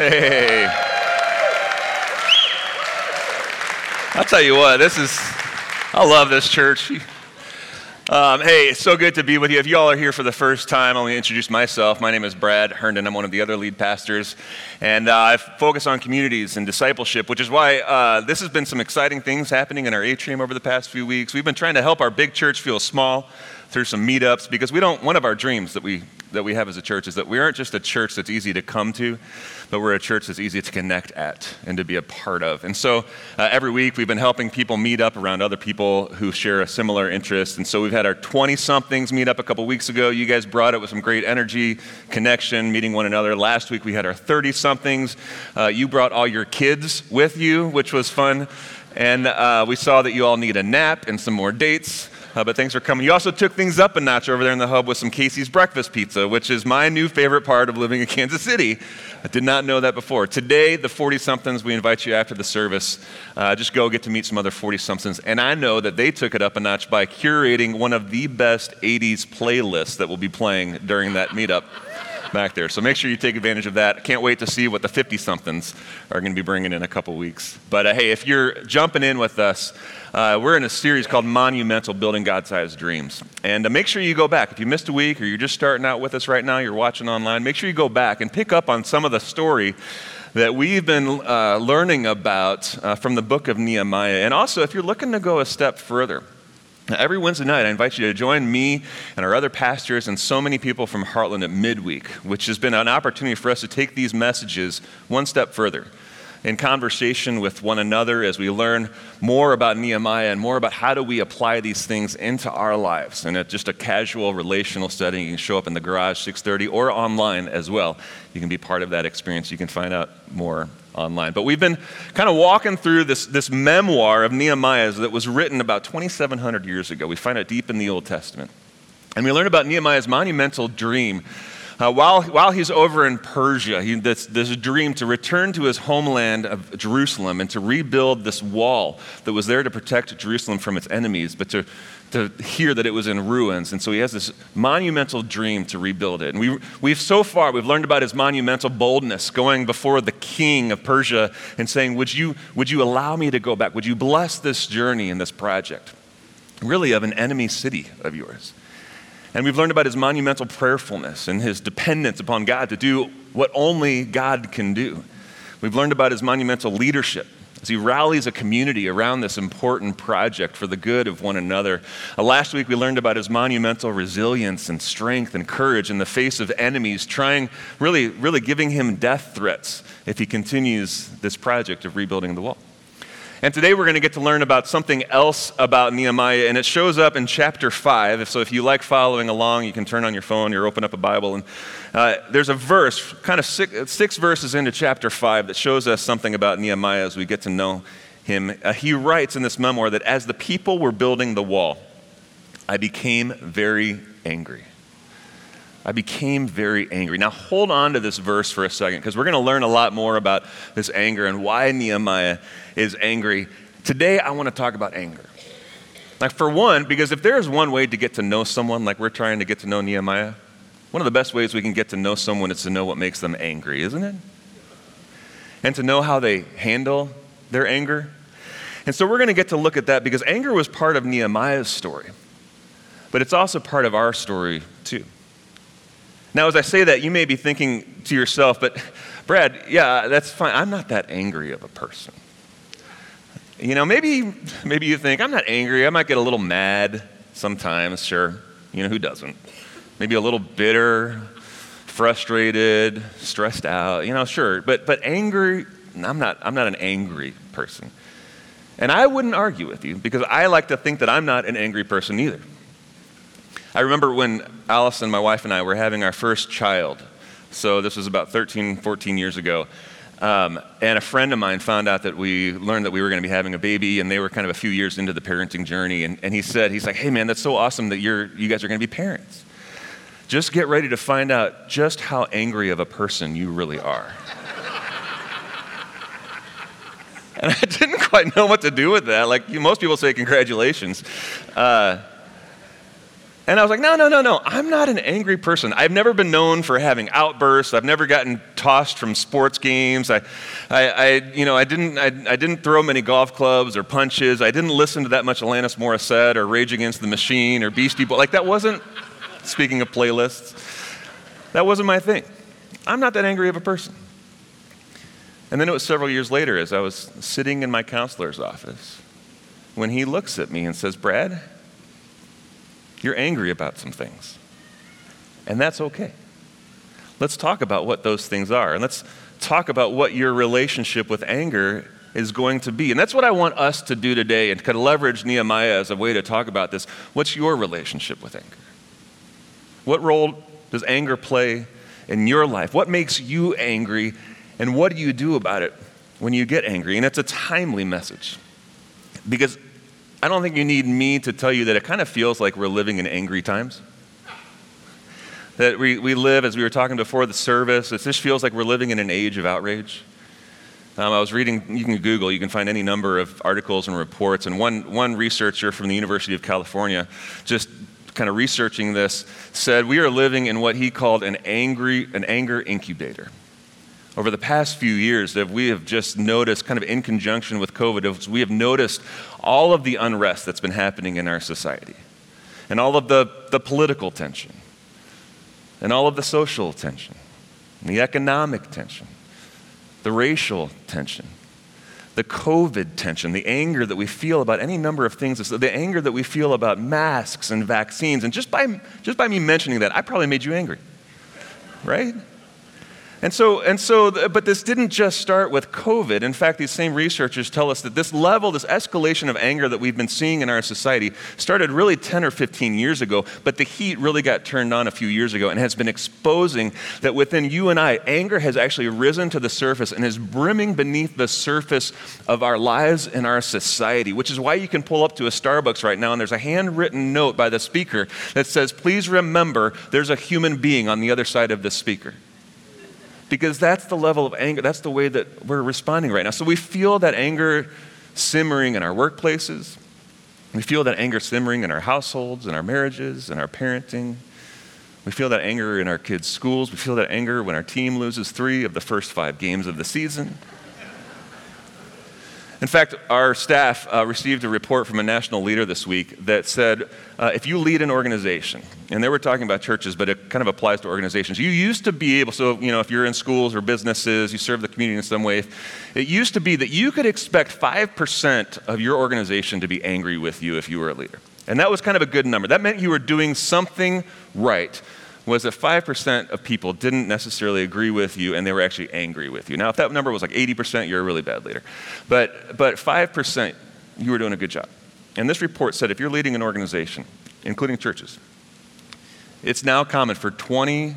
Hey. I'll tell you what, this is, I love this church. Um, hey, it's so good to be with you. If you all are here for the first time, I'll introduce myself. My name is Brad Herndon. I'm one of the other lead pastors. And uh, I focus on communities and discipleship, which is why uh, this has been some exciting things happening in our atrium over the past few weeks. We've been trying to help our big church feel small through some meetups because we don't, one of our dreams that we, that we have as a church is that we aren't just a church that's easy to come to, but we're a church that's easy to connect at and to be a part of. And so uh, every week we've been helping people meet up around other people who share a similar interest. And so we've had our 20 somethings meet up a couple weeks ago. You guys brought it with some great energy, connection, meeting one another. Last week we had our 30 somethings. Uh, you brought all your kids with you, which was fun. And uh, we saw that you all need a nap and some more dates. Uh, but thanks for coming. You also took things up a notch over there in the hub with some Casey's breakfast pizza, which is my new favorite part of living in Kansas City. I did not know that before. Today, the 40 somethings, we invite you after the service. Uh, just go get to meet some other 40 somethings. And I know that they took it up a notch by curating one of the best 80s playlists that will be playing during that meetup back there. So make sure you take advantage of that. Can't wait to see what the 50 somethings are going to be bringing in a couple weeks. But uh, hey, if you're jumping in with us, uh, we're in a series called Monumental Building God Sized Dreams. And uh, make sure you go back. If you missed a week or you're just starting out with us right now, you're watching online, make sure you go back and pick up on some of the story that we've been uh, learning about uh, from the book of Nehemiah. And also, if you're looking to go a step further, Every Wednesday night, I invite you to join me and our other pastors and so many people from Heartland at midweek, which has been an opportunity for us to take these messages one step further in conversation with one another as we learn more about Nehemiah and more about how do we apply these things into our lives. And it's just a casual relational setting. You can show up in the garage 6:30 or online as well. You can be part of that experience. You can find out more online. But we've been kind of walking through this, this memoir of Nehemiah's that was written about 2,700 years ago. We find it deep in the Old Testament. And we learn about Nehemiah's monumental dream uh, while, while he's over in Persia, he, this, this dream to return to his homeland of Jerusalem and to rebuild this wall that was there to protect Jerusalem from its enemies, but to, to hear that it was in ruins. And so he has this monumental dream to rebuild it. And we, we've so far, we've learned about his monumental boldness going before the king of Persia and saying, would you, would you allow me to go back? Would you bless this journey and this project? Really, of an enemy city of yours. And we've learned about his monumental prayerfulness and his dependence upon God to do what only God can do. We've learned about his monumental leadership as he rallies a community around this important project for the good of one another. Uh, last week, we learned about his monumental resilience and strength and courage in the face of enemies, trying, really, really giving him death threats if he continues this project of rebuilding the wall. And today we're going to get to learn about something else about Nehemiah, and it shows up in chapter 5. So if you like following along, you can turn on your phone or open up a Bible. And uh, there's a verse, kind of six, six, verses into chapter 5, that shows us something about Nehemiah as we get to know him. Uh, he writes in this memoir that as the people were building the wall, I became very angry. I became very angry. Now, hold on to this verse for a second because we're going to learn a lot more about this anger and why Nehemiah is angry. Today, I want to talk about anger. Like, for one, because if there's one way to get to know someone like we're trying to get to know Nehemiah, one of the best ways we can get to know someone is to know what makes them angry, isn't it? And to know how they handle their anger. And so we're going to get to look at that because anger was part of Nehemiah's story, but it's also part of our story, too. Now, as I say that, you may be thinking to yourself, but Brad, yeah, that's fine. I'm not that angry of a person. You know, maybe, maybe you think, I'm not angry. I might get a little mad sometimes, sure. You know, who doesn't? Maybe a little bitter, frustrated, stressed out, you know, sure. But, but angry, I'm not, I'm not an angry person. And I wouldn't argue with you because I like to think that I'm not an angry person either. I remember when Allison, my wife, and I were having our first child. So this was about 13, 14 years ago. Um, and a friend of mine found out that we learned that we were going to be having a baby, and they were kind of a few years into the parenting journey. And, and he said, he's like, hey, man, that's so awesome that you're, you guys are going to be parents. Just get ready to find out just how angry of a person you really are. and I didn't quite know what to do with that. Like most people say, congratulations. Uh, And I was like, no, no, no, no. I'm not an angry person. I've never been known for having outbursts. I've never gotten tossed from sports games. I, I, I you know, I didn't, I, I didn't throw many golf clubs or punches. I didn't listen to that much Alanis Morissette or Rage Against the Machine or Beastie Boys. Like that wasn't, speaking of playlists, that wasn't my thing. I'm not that angry of a person. And then it was several years later as I was sitting in my counselor's office when he looks at me and says, Brad, you're angry about some things. And that's okay. Let's talk about what those things are. And let's talk about what your relationship with anger is going to be. And that's what I want us to do today and kind of leverage Nehemiah as a way to talk about this. What's your relationship with anger? What role does anger play in your life? What makes you angry? And what do you do about it when you get angry? And it's a timely message. Because I don't think you need me to tell you that it kind of feels like we're living in angry times. That we, we live, as we were talking before the service, it just feels like we're living in an age of outrage. Um, I was reading, you can Google, you can find any number of articles and reports. And one, one researcher from the University of California, just kind of researching this, said we are living in what he called an, angry, an anger incubator over the past few years that we have just noticed, kind of in conjunction with COVID, we have noticed all of the unrest that's been happening in our society, and all of the, the political tension, and all of the social tension, the economic tension, the racial tension, the COVID tension, the anger that we feel about any number of things, the anger that we feel about masks and vaccines. And just by, just by me mentioning that, I probably made you angry, right? And so, and so, but this didn't just start with COVID. In fact, these same researchers tell us that this level, this escalation of anger that we've been seeing in our society started really 10 or 15 years ago, but the heat really got turned on a few years ago and has been exposing that within you and I, anger has actually risen to the surface and is brimming beneath the surface of our lives and our society, which is why you can pull up to a Starbucks right now and there's a handwritten note by the speaker that says, Please remember there's a human being on the other side of the speaker because that's the level of anger, that's the way that we're responding right now. So we feel that anger simmering in our workplaces. We feel that anger simmering in our households, in our marriages, in our parenting. We feel that anger in our kids' schools. We feel that anger when our team loses three of the first five games of the season. In fact, our staff uh, received a report from a national leader this week that said uh, if you lead an organization, and they were talking about churches, but it kind of applies to organizations. You used to be able, so, you know, if you're in schools or businesses, you serve the community in some way, it used to be that you could expect 5% of your organization to be angry with you if you were a leader. And that was kind of a good number. That meant you were doing something right was that 5% of people didn't necessarily agree with you and they were actually angry with you. Now, if that number was like 80%, you're a really bad leader. But, but 5%, you were doing a good job. And this report said if you're leading an organization, including churches, it's now common for 20%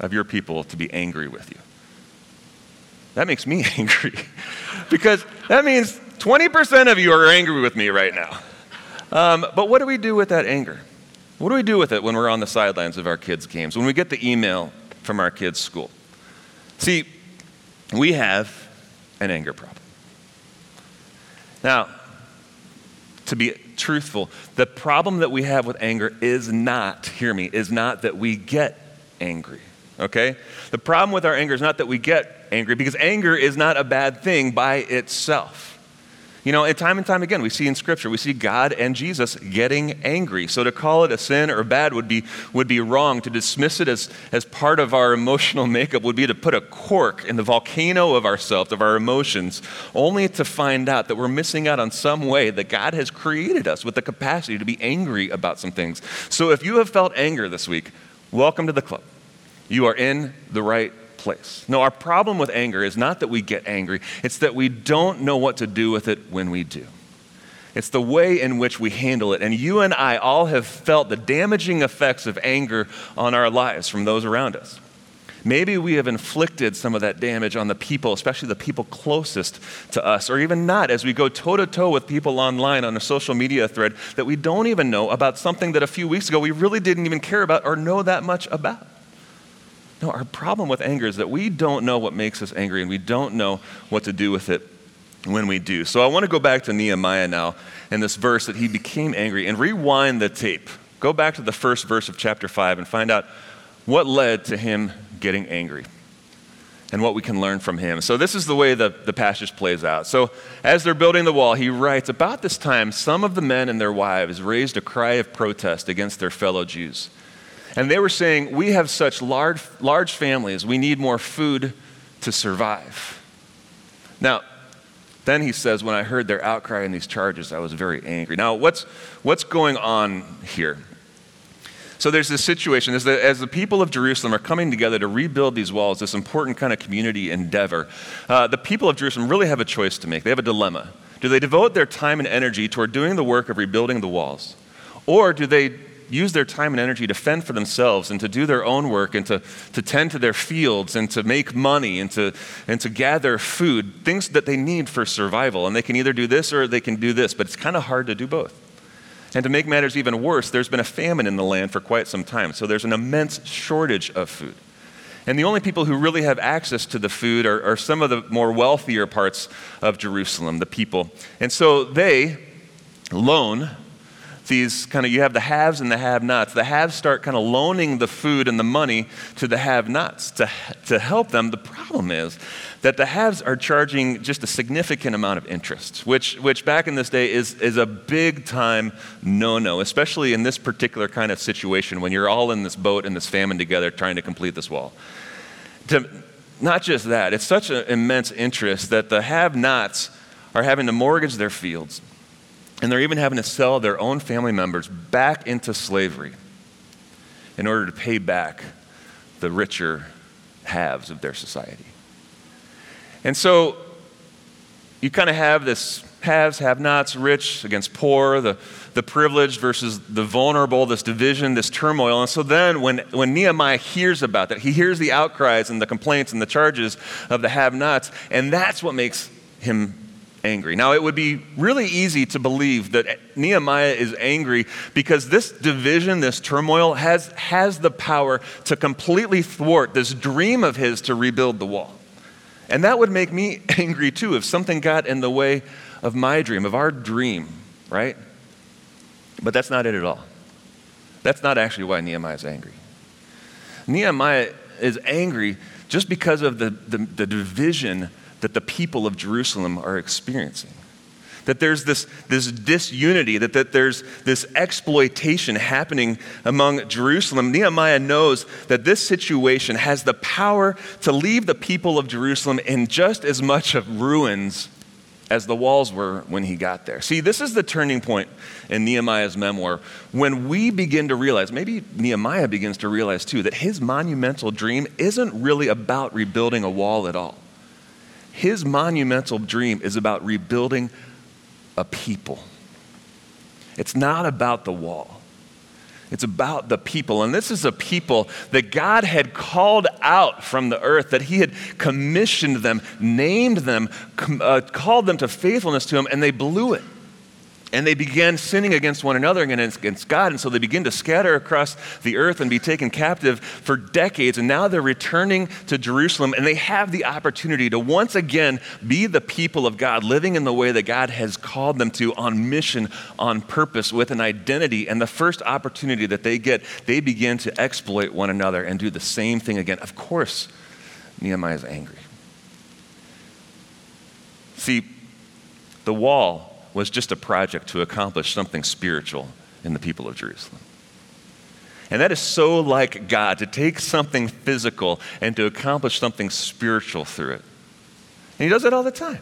of your people to be angry with you. That makes me angry because that means 20% of you are angry with me right now. Um, but what do we do with that anger? What do we do with it when we're on the sidelines of our kids' games, when we get the email from our kids' school? See, we have an anger problem. Now, to be truthful, the problem that we have with anger is not, hear me, is not that we get angry. Okay? The problem with our anger is not that we get angry, because anger is not a bad thing by itself. You know, and time and time again, we see in Scripture, we see God and Jesus getting angry. So to call it a sin or bad would be, would be wrong. To dismiss it as, as part of our emotional makeup would be to put a cork in the volcano of ourselves, of our emotions, only to find out that we're missing out on some way that God has created us with the capacity to be angry about some things. So if you have felt anger this week, welcome to the club. You are in the right place. No, our problem with anger is not that we get angry, it's that we don't know what to do with it when we do. It's the way in which we handle it. And you and I all have felt the damaging effects of anger on our lives from those around us. Maybe we have inflicted some of that damage on the people, especially the people closest to us, or even not, as we go toe to toe with people online on a social media thread that we don't even know about something that a few weeks ago we really didn't even care about or know that much about. No, our problem with anger is that we don't know what makes us angry and we don't know what to do with it when we do. So I want to go back to Nehemiah now and this verse that he became angry and rewind the tape Go back to the first verse of chapter 5 and find out what led to him getting angry and what we can learn from him. So, this is the way the, the passage plays out. So, as they're building the wall, he writes About this time, some of the men and their wives raised a cry of protest against their fellow Jews. And they were saying, We have such large, large families, we need more food to survive. Now, then he says, When I heard their outcry and these charges, I was very angry. Now, what's, what's going on here? So there's this situation as the, as the people of Jerusalem are coming together to rebuild these walls, this important kind of community endeavor, uh, the people of Jerusalem really have a choice to make. They have a dilemma. Do they devote their time and energy toward doing the work of rebuilding the walls? Or do they use their time and energy to fend for themselves and to do their own work and to, to tend to their fields and to make money and to, and to gather food, things that they need for survival. And they can either do this or they can do this, but it's kind of hard to do both. And to make matters even worse, there's been a famine in the land for quite some time. So there's an immense shortage of food. And the only people who really have access to the food are, are, some of the more wealthier parts of Jerusalem, the people. And so they loan these kind of, you have the haves and the have nots. The haves start kind of loaning the food and the money to the have nots to, to help them. The problem is that the haves are charging just a significant amount of interest, which, which back in this day is, is a big time no no, especially in this particular kind of situation when you're all in this boat in this famine together trying to complete this wall. To, not just that, it's such an immense interest that the have nots are having to mortgage their fields and they're even having to sell their own family members back into slavery in order to pay back the richer halves of their society. And so you kind of have this haves, have nots, rich against poor, the, the privileged versus the vulnerable, this division, this turmoil. And so then when, when Nehemiah hears about that, he hears the outcries and the complaints and the charges of the have nots, and that's what makes him angry. Now, it would be really easy to believe that Nehemiah is angry because this division, this turmoil, has, has the power to completely thwart this dream of his to rebuild the wall. And that would make me angry too if something got in the way of my dream, of our dream, right? But that's not it at all. That's not actually why Nehemiah is angry. Nehemiah is angry just because of the, the, the division that the people of Jerusalem are experiencing. That there's this, this disunity, that, that there's this exploitation happening among Jerusalem. Nehemiah knows that this situation has the power to leave the people of Jerusalem in just as much of ruins as the walls were when he got there. See, this is the turning point in Nehemiah's memoir when we begin to realize, maybe Nehemiah begins to realize too, that his monumental dream isn't really about rebuilding a wall at all. His monumental dream is about rebuilding a people. It's not about the wall. It's about the people. And this is a people that God had called out from the earth, that He had commissioned them, named them, uh, called them to faithfulness to Him, and they blew it. And they began sinning against one another and against God. And so they begin to scatter across the earth and be taken captive for decades. And now they're returning to Jerusalem and they have the opportunity to once again be the people of God, living in the way that God has called them to on mission, on purpose, with an identity. And the first opportunity that they get, they begin to exploit one another and do the same thing again. Of course, Nehemiah is angry. See, the wall was just a project to accomplish something spiritual in the people of Jerusalem. And that is so like God to take something physical and to accomplish something spiritual through it. And He does it all the time.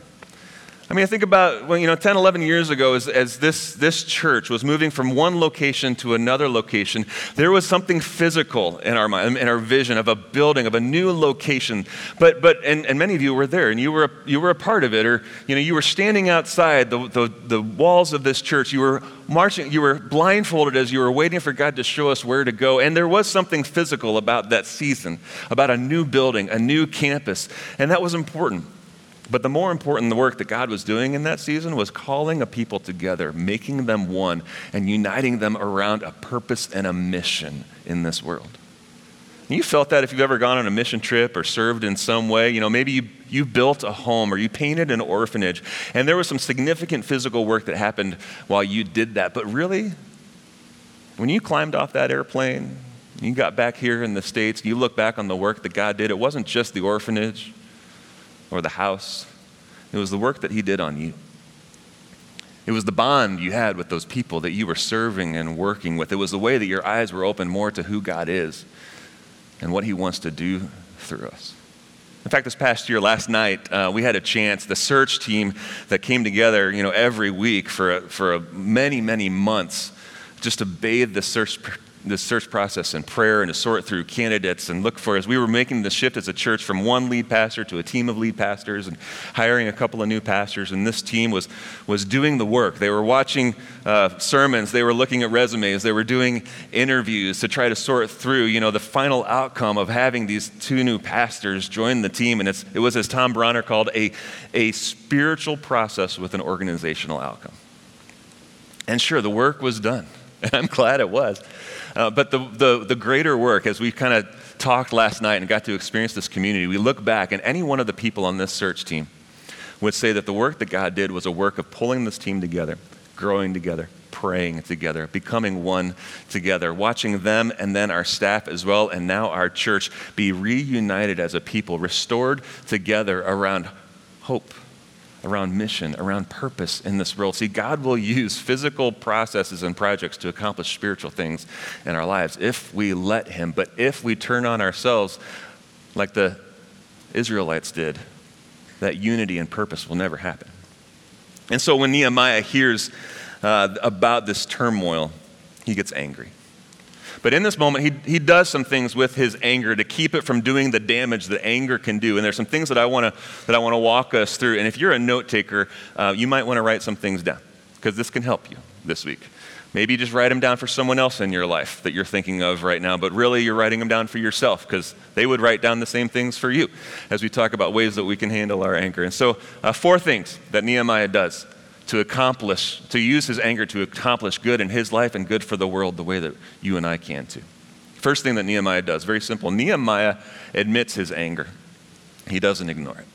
I mean, I think about, well, you know, 10, 11 years ago, as, as this, this church was moving from one location to another location, there was something physical in our mind, in our vision of a building, of a new location. But, but and, and many of you were there, and you were, a, you were a part of it, or, you know, you were standing outside the, the, the walls of this church. You were marching, you were blindfolded as you were waiting for God to show us where to go. And there was something physical about that season, about a new building, a new campus, and that was important. But the more important the work that God was doing in that season was calling a people together, making them one, and uniting them around a purpose and a mission in this world. And you felt that if you've ever gone on a mission trip or served in some way. You know, maybe you, you built a home or you painted an orphanage, and there was some significant physical work that happened while you did that. But really, when you climbed off that airplane, you got back here in the States, you look back on the work that God did, it wasn't just the orphanage or the house, it was the work that He did on you. It was the bond you had with those people that you were serving and working with. It was the way that your eyes were open more to who God is and what He wants to do through us. In fact, this past year, last night, uh, we had a chance, the search team that came together, you know, every week for, for many, many months, just to bathe the search this search process and prayer and to sort through candidates and look for as we were making the shift as a church from one lead pastor to a team of lead pastors and hiring a couple of new pastors and this team was was doing the work. They were watching uh, sermons. They were looking at resumes. They were doing interviews to try to sort through you know the final outcome of having these two new pastors join the team. And it was as tom bronner called a, a spiritual process with an organizational outcome. And sure the work was done i'm glad it was. Uh, but the, the, the greater work, as we kind of talked last night and got to experience this community, we look back, and any one of the people on this search team would say that the work that God did was a work of pulling this team together, growing together, praying together, becoming one together, watching them and then our staff as well, and now our church be reunited as a people, restored together around hope around mission, around purpose in this world. See, God will use physical processes and projects to accomplish spiritual things in our lives if we let Him. But if we turn on ourselves, like the Israelites did, that unity and purpose will never happen. And so when Nehemiah hears uh, about this turmoil, he gets angry. But in this moment, he, he does some things with his anger to keep it from doing the damage that anger can do. And there's some things that I want to that I want to walk us through. And if you're a note taker, uh, you might want to write some things down because this can help you this week. Maybe just write them down for someone else in your life that you're thinking of right now, but really you're writing them down for yourself because they would write down the same things for you as we talk about ways that we can handle our anger. And so, uh, four things that Nehemiah does to accomplish, to use his anger to accomplish good in his life and good for the world the way that you and I can too. First thing that Nehemiah does, very simple Nehemiah admits his anger, he doesn't ignore it.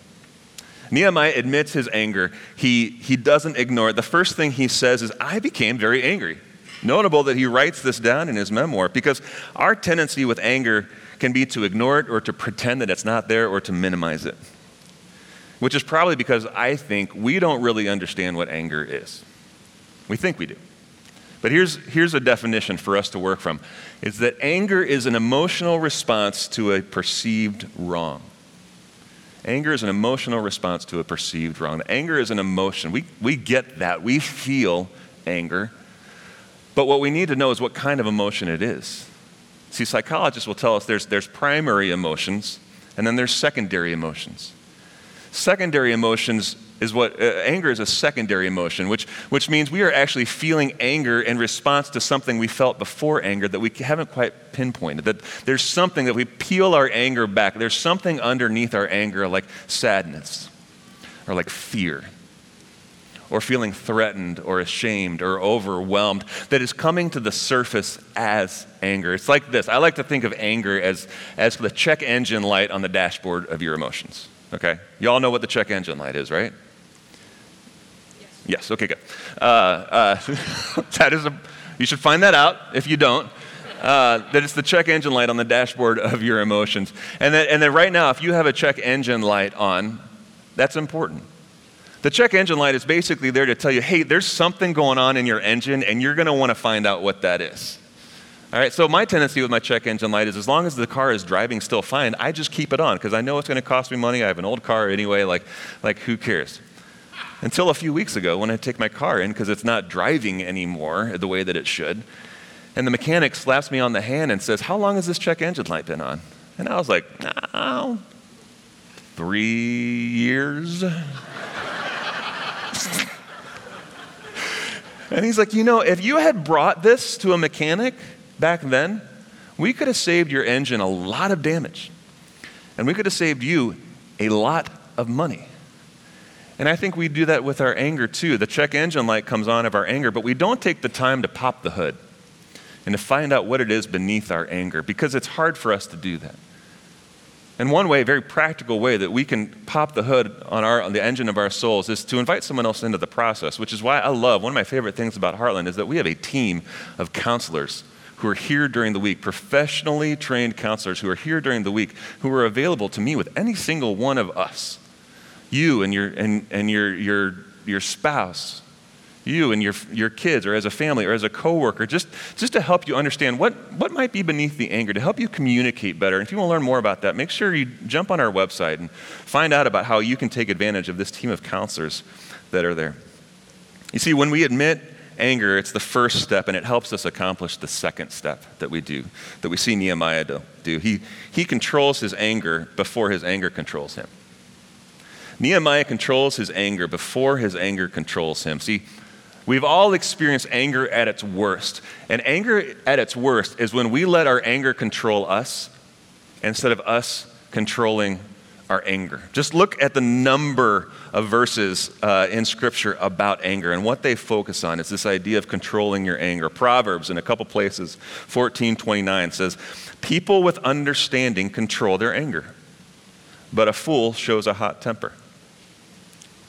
Nehemiah admits his anger. He, he doesn't ignore it. The first thing he says is, I became very angry. Notable that he writes this down in his memoir because our tendency with anger can be to ignore it or to pretend that it's not there or to minimize it which is probably because I think we don't really understand what anger is. We think we do. But here's, here's a definition for us to work from is that anger is an emotional response to a perceived wrong. Anger is an emotional response to a perceived wrong. Anger is an emotion. We, we get that. We feel anger. But what we need to know is what kind of emotion it is. See, psychologists will tell us there's, there's primary emotions and then there's secondary emotions. Secondary emotions is what uh, anger is a secondary emotion, which, which means we are actually feeling anger in response to something we felt before anger that we haven't quite pinpointed. That there's something that we peel our anger back. There's something underneath our anger, like sadness or like fear or feeling threatened or ashamed or overwhelmed that is coming to the surface as anger. It's like this. I like to think of anger as, as the check engine light on the dashboard of your emotions. Okay? You all know what the check engine light is, right? Yes. Yes, okay, good. Uh, uh, that is a, you should find that out if you don't. Uh, that it's the check engine light on the dashboard of your emotions. And then, and then right now, if you have a check engine light on, that's important. The check engine light is basically there to tell you, hey, there's something going on in your engine, and you're going to want to find out what that is. All right, so my tendency with my check engine light is as long as the car is driving still fine, I just keep it on because I know it's going to cost me money. I have an old car anyway, like, like who cares? Until a few weeks ago when I take my car in because it's not driving anymore the way that it should. And the mechanic slaps me on the hand and says, How long has this check engine light been on? And I was like, Oh, three years. and he's like, You know, if you had brought this to a mechanic, back then, we could have saved your engine a lot of damage. And we could have saved you a lot of money. And I think we do that with our anger too. The check engine light comes on of our anger, but we don't take the time to pop the hood and to find out what it is beneath our anger because it's hard for us to do that. And one way, a very practical way that we can pop the hood on, our, on the engine of our souls is to invite someone else into the process, which is why I love, one of my favorite things about Heartland is that we have a team of counselors who are here during the week, professionally trained counselors who are here during the week, who are available to meet with any single one of us. You and your, and, and your, your, your spouse, you and your, your kids, or as a family, or as a coworker, just, just to help you understand what, what might be beneath the anger, to help you communicate better. And if you want to learn more about that, make sure you jump on our website and find out about how you can take advantage of this team of counselors that are there. You see, when we admit anger, it's the first step, and it helps us accomplish the second step that we do, that we see Nehemiah do. He, he controls his anger before his anger controls him. Nehemiah controls his anger before his anger controls him. See, We've all experienced anger at its worst. And anger at its worst is when we let our anger control us instead of us controlling our anger. Just look at the number of verses uh, in Scripture about anger and what they focus on is this idea of controlling your anger. Proverbs, in a couple places, 1429 says, People with understanding control their anger, but a fool shows a hot temper.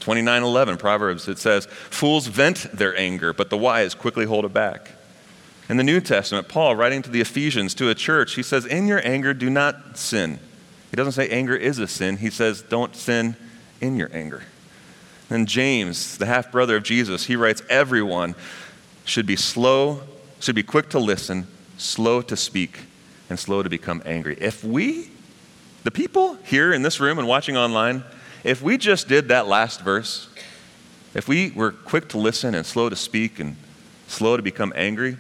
29:11 Proverbs it says, "Fools vent their anger, but the wise quickly hold it back." In the New Testament, Paul writing to the Ephesians to a church, he says, "In your anger do not sin." He doesn't say anger is a sin. He says, "Don't sin in your anger." And James, the half brother of Jesus, he writes, "Everyone should be slow, should be quick to listen, slow to speak, and slow to become angry." If we the people here in this room and watching online if we just did that last verse, if we were quick to listen and slow to speak and slow to become angry,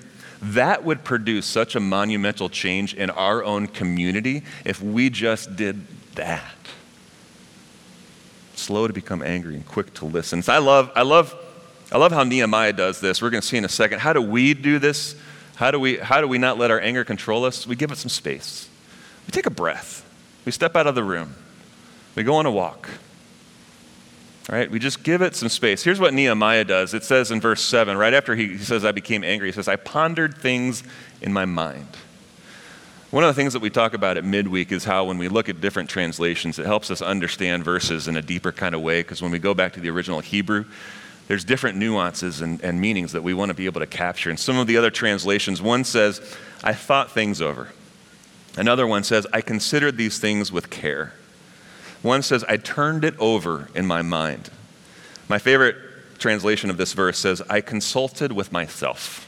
that would produce such a monumental change in our own community if we just did that. Slow to become angry and quick to listen. So I love, I love, I love how Nehemiah does this. We're going to see in a second. How do we do this? How do we, how do we not let our anger control us? We give it some space. We take a breath. We step out of the room. We go on a walk. Right, we just give it some space. Here's what Nehemiah does. It says in verse 7, right after he, says, I became angry, he says, I pondered things in my mind. One of the things that we talk about at midweek is how when we look at different translations, it helps us understand verses in a deeper kind of way, because when we go back to the original Hebrew, there's different nuances and, and meanings that we want to be able to capture. In some of the other translations, one says, I thought things over. Another one says, I considered these things with care. One says, I turned it over in my mind. My favorite translation of this verse says, I consulted with myself.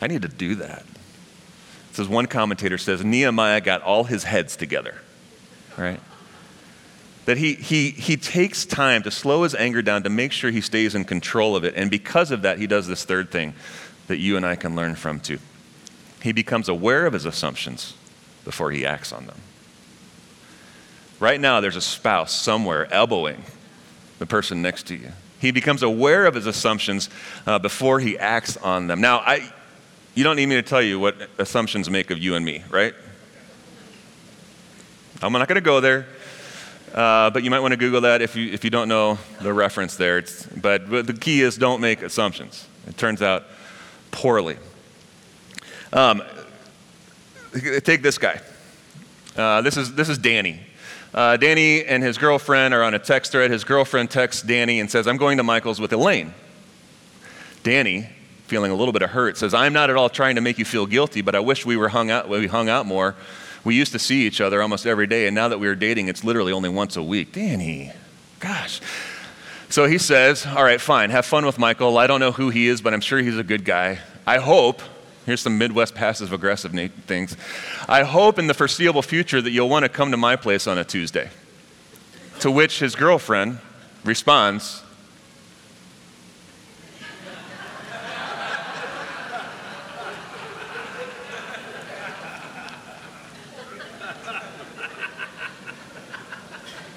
I need to do that. It says, one commentator says, Nehemiah got all his heads together, right? That he, he, he takes time to slow his anger down to make sure he stays in control of it. And because of that, he does this third thing that you and I can learn from too. He becomes aware of his assumptions before he acts on them. Right now, there's a spouse somewhere elbowing the person next to you. He becomes aware of his assumptions uh, before he acts on them. Now, I, you don't need me to tell you what assumptions make of you and me, right? I'm not going to go there, uh, but you might want to Google that if you, if you don't know the reference there. It's, but, but the key is don't make assumptions. It turns out poorly. Um, take this guy. Uh, this, is, this is Danny. Uh, Danny and his girlfriend are on a text thread. His girlfriend texts Danny and says, I'm going to Michael's with Elaine. Danny, feeling a little bit of hurt, says, I'm not at all trying to make you feel guilty, but I wish we were hung out, we hung out more. We used to see each other almost every day, and now that we are dating, it's literally only once a week. Danny, gosh. So he says, All right, fine, have fun with Michael. I don't know who he is, but I'm sure he's a good guy. I hope Here's some Midwest passive aggressive things. I hope in the foreseeable future that you'll want to come to my place on a Tuesday. To which his girlfriend responds,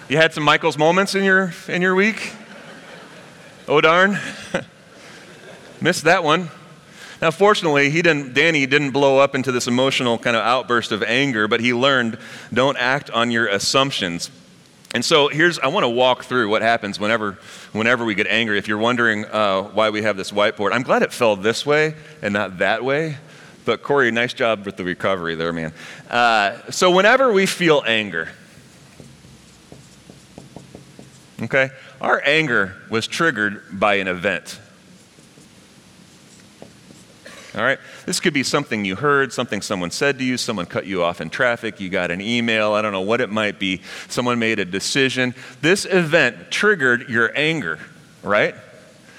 You had some Michael's moments in your, in your week? Oh, darn. Missed that one. Now, fortunately, he didn't, Danny didn't blow up into this emotional kind of outburst of anger, but he learned don't act on your assumptions. And so here's, I want to walk through what happens whenever, whenever we get angry. If you're wondering uh, why we have this whiteboard, I'm glad it fell this way and not that way. But Corey, nice job with the recovery there, man. Uh, so whenever we feel anger, okay, our anger was triggered by an event. All right? This could be something you heard, something someone said to you, someone cut you off in traffic, you got an email, I don't know what it might be. Someone made a decision. This event triggered your anger, right?